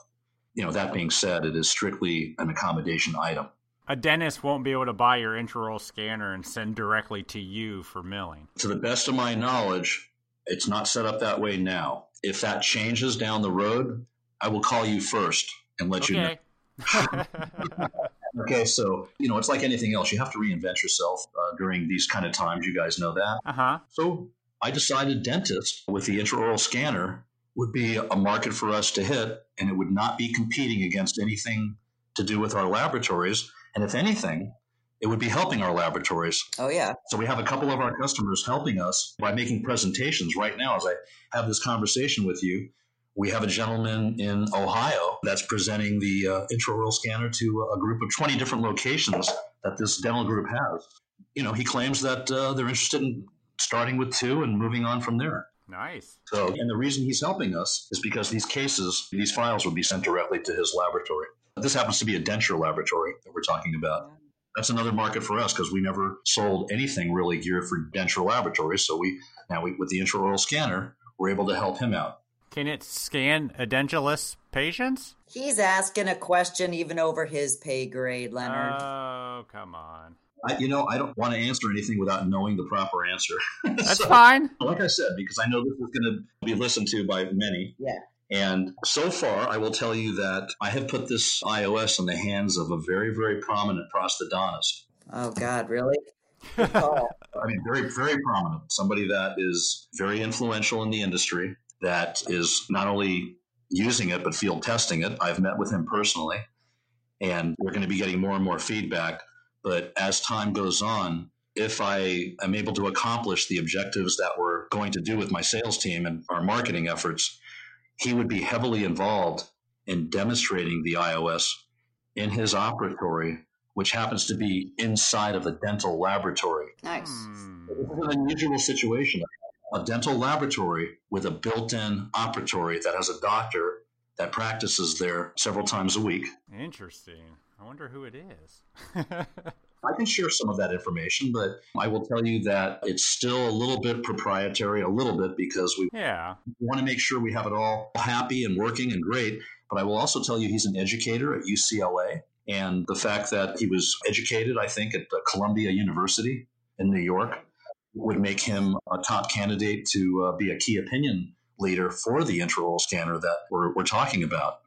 You know, that being said, it is strictly an accommodation item a dentist won't be able to buy your intraoral scanner and send directly to you for milling. To the best of my knowledge, it's not set up that way now. If that changes down the road, I will call you first and let okay. you know. okay, so you know it's like anything else. You have to reinvent yourself uh, during these kind of times. You guys know that. Uh huh. So I decided dentists with the intraoral scanner would be a market for us to hit, and it would not be competing against anything to do with our laboratories. And if anything, it would be helping our laboratories. Oh, yeah. So we have a couple of our customers helping us by making presentations right now as I have this conversation with you. We have a gentleman in Ohio that's presenting the uh, intraoral scanner to a group of 20 different locations that this dental group has. You know, he claims that uh, they're interested in starting with two and moving on from there. Nice. So, and the reason he's helping us is because these cases, these files would be sent directly to his laboratory. This happens to be a denture laboratory that we're talking about. That's another market for us because we never sold anything really geared for denture laboratories. So we now we, with the intraoral scanner, we're able to help him out. Can it scan edentulous patients? He's asking a question even over his pay grade, Leonard. Oh, come on. I, you know, I don't want to answer anything without knowing the proper answer. That's so, fine. Like I said, because I know this is going to be listened to by many. Yeah. And so far, I will tell you that I have put this iOS in the hands of a very, very prominent prosthodontist. Oh, God, really? I mean, very, very prominent. Somebody that is very influential in the industry, that is not only using it, but field testing it. I've met with him personally, and we're going to be getting more and more feedback. But as time goes on, if I am able to accomplish the objectives that we're going to do with my sales team and our marketing efforts, he would be heavily involved in demonstrating the iOS in his operatory, which happens to be inside of a dental laboratory. Nice. Hmm. This is an unusual situation. A dental laboratory with a built in operatory that has a doctor that practices there several times a week. Interesting. I wonder who it is. I can share some of that information, but I will tell you that it's still a little bit proprietary, a little bit because we yeah. want to make sure we have it all happy and working and great. But I will also tell you he's an educator at UCLA. And the fact that he was educated, I think, at Columbia University in New York would make him a top candidate to uh, be a key opinion leader for the intraoral scanner that we're, we're talking about.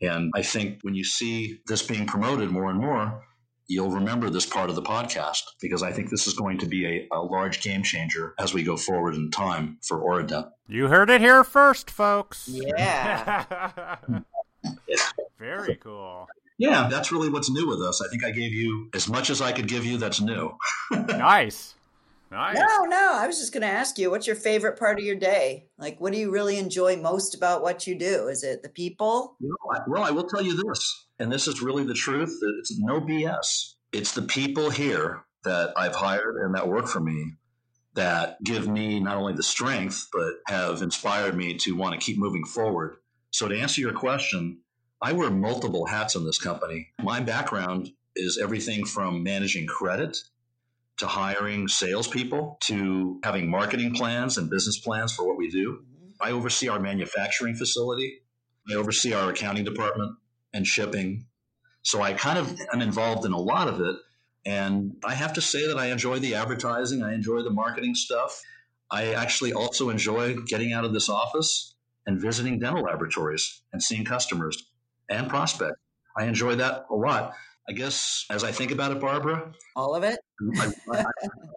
And I think when you see this being promoted more and more, you'll remember this part of the podcast because I think this is going to be a, a large game changer as we go forward in time for Oradent. You heard it here first, folks. Yeah. Very cool. Yeah, that's really what's new with us. I think I gave you as much as I could give you that's new. nice. Nice. No, no. I was just going to ask you, what's your favorite part of your day? Like, what do you really enjoy most about what you do? Is it the people? You know, I, well, I will tell you this, and this is really the truth. It's no BS. It's the people here that I've hired and that work for me that give me not only the strength, but have inspired me to want to keep moving forward. So, to answer your question, I wear multiple hats in this company. My background is everything from managing credit to hiring salespeople to having marketing plans and business plans for what we do. Mm-hmm. I oversee our manufacturing facility. I oversee our accounting department and shipping. So I kind of am involved in a lot of it. And I have to say that I enjoy the advertising, I enjoy the marketing stuff. I actually also enjoy getting out of this office and visiting dental laboratories and seeing customers and prospects. I enjoy that a lot. I guess as I think about it, Barbara, all of it. I, I,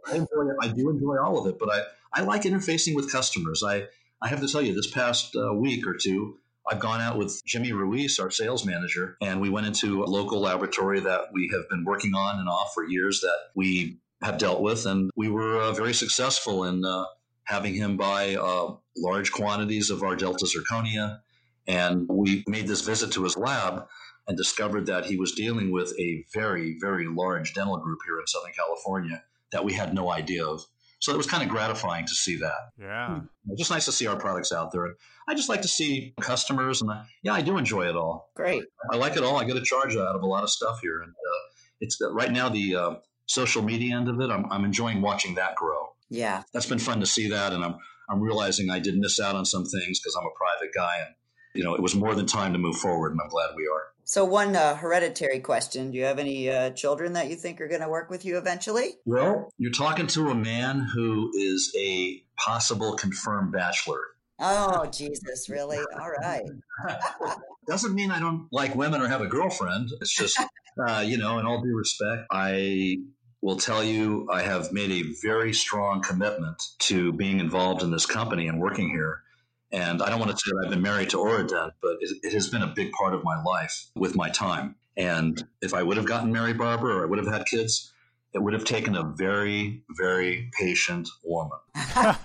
I, enjoy. I do enjoy all of it, but I, I like interfacing with customers. I, I have to tell you, this past uh, week or two, I've gone out with Jimmy Ruiz, our sales manager, and we went into a local laboratory that we have been working on and off for years that we have dealt with, and we were uh, very successful in uh, having him buy uh, large quantities of our Delta zirconia. And we made this visit to his lab and discovered that he was dealing with a very, very large dental group here in Southern California that we had no idea of. So it was kind of gratifying to see that. Yeah. It's just nice to see our products out there. I just like to see customers, and I, yeah, I do enjoy it all. Great. I like it all. I get a charge out of a lot of stuff here, and uh, it's uh, right now the uh, social media end of it. I'm, I'm enjoying watching that grow. Yeah, that's been fun to see that, and I'm I'm realizing I did miss out on some things because I'm a private guy, and you know it was more than time to move forward, and I'm glad we are. So, one uh, hereditary question: Do you have any uh, children that you think are going to work with you eventually? Well, you're talking to a man who is a possible confirmed bachelor. Oh, Jesus, really? All right. Doesn't mean I don't like women or have a girlfriend. It's just, uh, you know, in all due respect, I will tell you I have made a very strong commitment to being involved in this company and working here. And I don't want to say that I've been married to Oradent, but it, it, has been a big part of my life with my time. And if I would have gotten married, Barbara, or I would have had kids, it would have taken a very, very patient woman. well,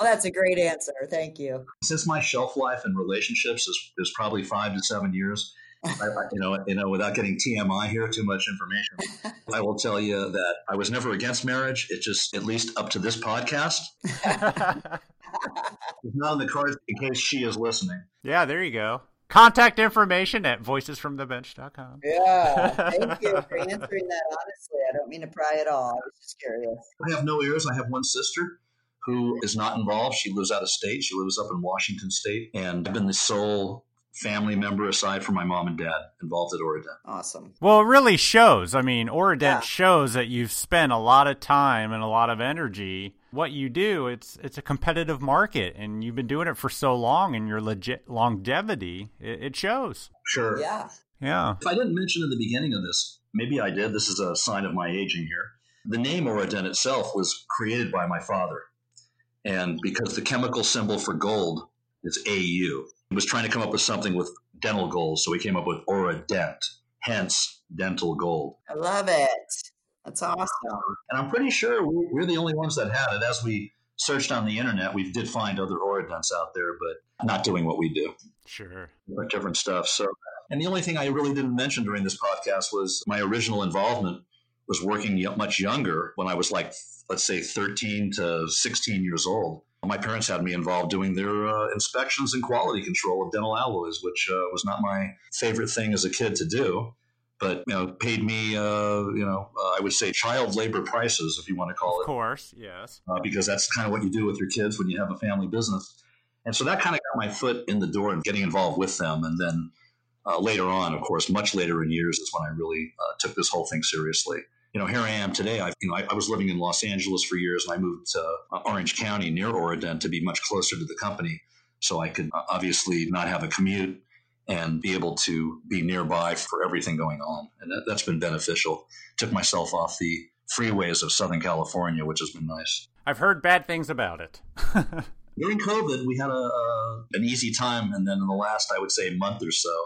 that's a great answer. Thank you. Since my shelf life in relationships is, is probably five to seven years, I, you know, you know, without getting TMI here, too much information. I will tell you that I was never against marriage. It just, at least up to this podcast, it's not in the cards in case she is listening. Yeah, there you go. Contact information at voicesfromthebench.com. Yeah, thank you for answering that honestly. I don't mean to pry at all. I was just curious. I have no ears. I have one sister who is not involved. She lives out of state. She lives up in Washington State. And I've been the sole family member aside from my mom and dad involved at Oradent. Awesome. Well, it really shows. I mean, Oradent yeah. shows that you've spent a lot of time and a lot of energy. What you do, it's it's a competitive market, and you've been doing it for so long, and your legit longevity, it, it shows. Sure. Yeah. Yeah. If I didn't mention in the beginning of this, maybe I did. This is a sign of my aging here. The name Oradent itself was created by my father, and because the chemical symbol for gold is AU. He was trying to come up with something with dental gold, so he came up with Oradent, hence dental gold. I love it. That's awesome. And I'm pretty sure we're the only ones that had it. As we searched on the internet, we did find other Oradents out there, but not doing what we do. Sure. Different stuff. So, and the only thing I really didn't mention during this podcast was my original involvement was working much younger when I was like, let's say, 13 to 16 years old. My parents had me involved doing their uh, inspections and quality control of dental alloys, which uh, was not my favorite thing as a kid to do, but you know, paid me, uh, you know, uh, I would say child labor prices, if you want to call it. Of course, yes. Uh, because that's kind of what you do with your kids when you have a family business. And so that kind of got my foot in the door and getting involved with them. And then uh, later on, of course, much later in years is when I really took this whole thing seriously you know, here I am today. I, you know, I, I, was living in Los Angeles for years, and I moved to uh, Orange County near Oradent to be much closer to the company. so I could uh, obviously not have a commute and be able to be nearby for everything going on. And that, that's been beneficial. Took myself off the freeways of Southern California, which has been nice. I've heard bad things about it. During COVID, we had a, a, an easy time, and then in the last, I would say, month or so,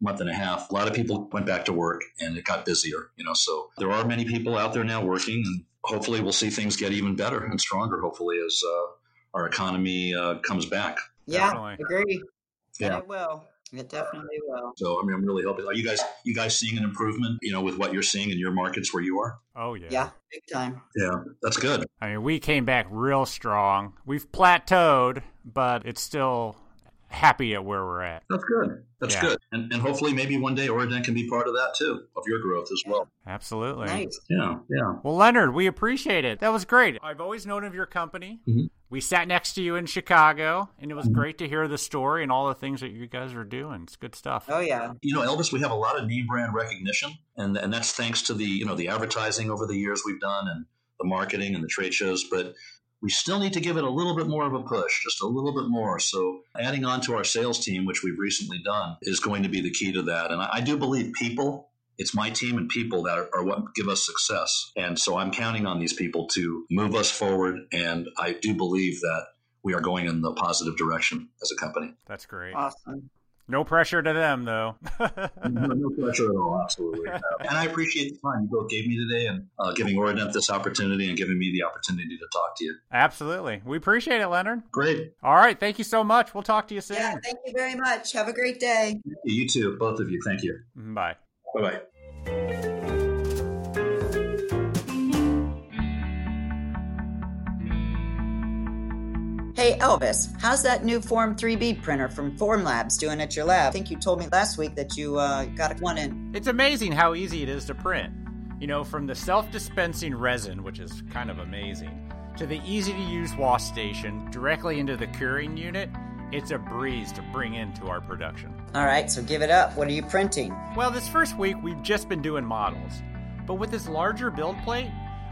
month and a half, a lot of people went back to work, and it got busier. You know, so there are many people out there now working, and hopefully, we'll see things get even better and stronger. Hopefully, as uh, our economy uh, comes back. Yeah, Definitely. agree. Yeah. And it will. It definitely will. So, I mean, I'm really hoping. Are you guys, you guys seeing an improvement? You know, with what you're seeing in your markets where you are? Oh yeah. Yeah, big time. Yeah, that's good. I mean, we came back real strong. We've plateaued, but it's still happy at where we're at. That's good. That's Yeah. good. And, and hopefully, maybe one day Oradent can be part of that too, of your growth as well. Absolutely. Nice. Yeah, yeah. Well, Leonard, we appreciate it. That was great. I've always known of your company. Mhm. We sat next to you in Chicago, and it was Mhm. great to hear the story and all the things that you guys are doing. It's good stuff. Oh yeah. You know, Elvis, we have a lot of name brand recognition, and and that's thanks to the you know the advertising over the years we've done and the marketing and the trade shows. But we still need to give it a little bit more of a push, just a little bit more. So adding on to our sales team, which we've recently done, is going to be the key to that. And I, I do believe people. It's my team and people that are, are what give us success. And so I'm counting on these people to move us forward. And I do believe that we are going in the positive direction as a company. That's great. Awesome. No pressure to them, though. no, no pressure at all, absolutely. And I appreciate the time you both gave me today and uh, giving Oradent this opportunity and giving me the opportunity to talk to you. Absolutely. We appreciate it, Leonard. Great. All right. Thank you so much. We'll talk to you soon. Yeah, thank you very much. Have a great day. You too, both of you. Thank you. Bye. Bye bye. Hey Elvis, how's that new Form 3B printer from Formlabs doing at your lab? I think you told me last week that you uh, got one in. It's amazing how easy it is to print. You know, from the self dispensing resin, which is kind of amazing, to the easy to use wash station directly into the curing unit, it's a breeze to bring into our production. All right, so give it up. What are you printing? Well, this first week we've just been doing models, but with this larger build plate,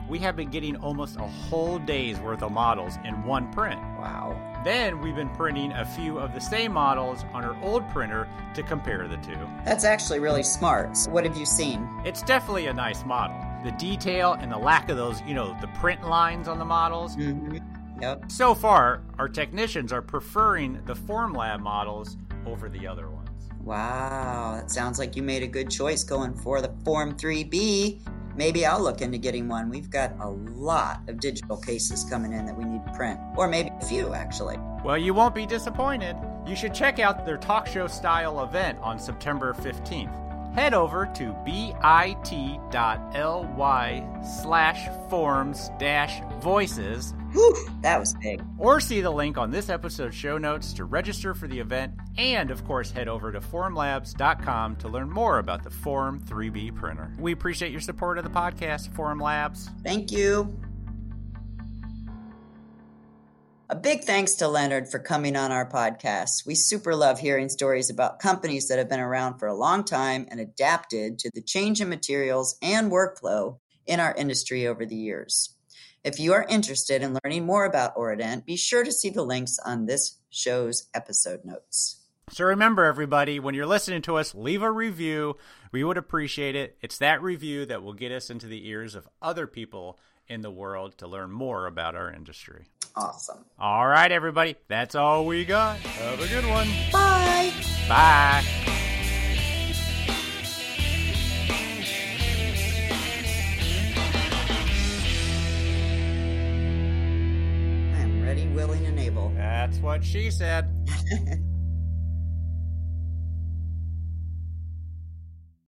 we have been getting almost a whole day's worth of models in one print. Wow. Then we've been printing a few of the same models on our old printer to compare the two. That's actually really smart. So what have you seen? It's definitely a nice model. The detail and the lack of those, you know, the print lines on the models. Mm-hmm. Yep. So far, our technicians are preferring the Formlab models over the other ones. Wow, that sounds like you made a good choice going for the Form 3B. Maybe I'll look into getting one. We've got a lot of digital cases coming in that we need to print, or maybe a few actually. Well, you won't be disappointed. You should check out their talk show style event on September 15th. Head over to bit.ly slash forms dash voices Whew, that was big. or see the link on this episode's show notes to register for the event, and of course, head over to formlabs.com to learn more about the Form 3B printer. We appreciate your support of the podcast, Formlabs. Thank you. A big thanks to Leonard for coming on our podcast. We super love hearing stories about companies that have been around for a long time and adapted to the change in materials and workflow in our industry over the years. If you are interested in learning more about Oradent, be sure to see the links on this show's episode notes. So remember, everybody, when you're listening to us, leave a review. We would appreciate it. It's that review that will get us into the ears of other people in the world to learn more about our industry. Awesome. All right, everybody, that's all we got. Have a good one. Bye. Bye. I am ready, willing, and able. That's what she said.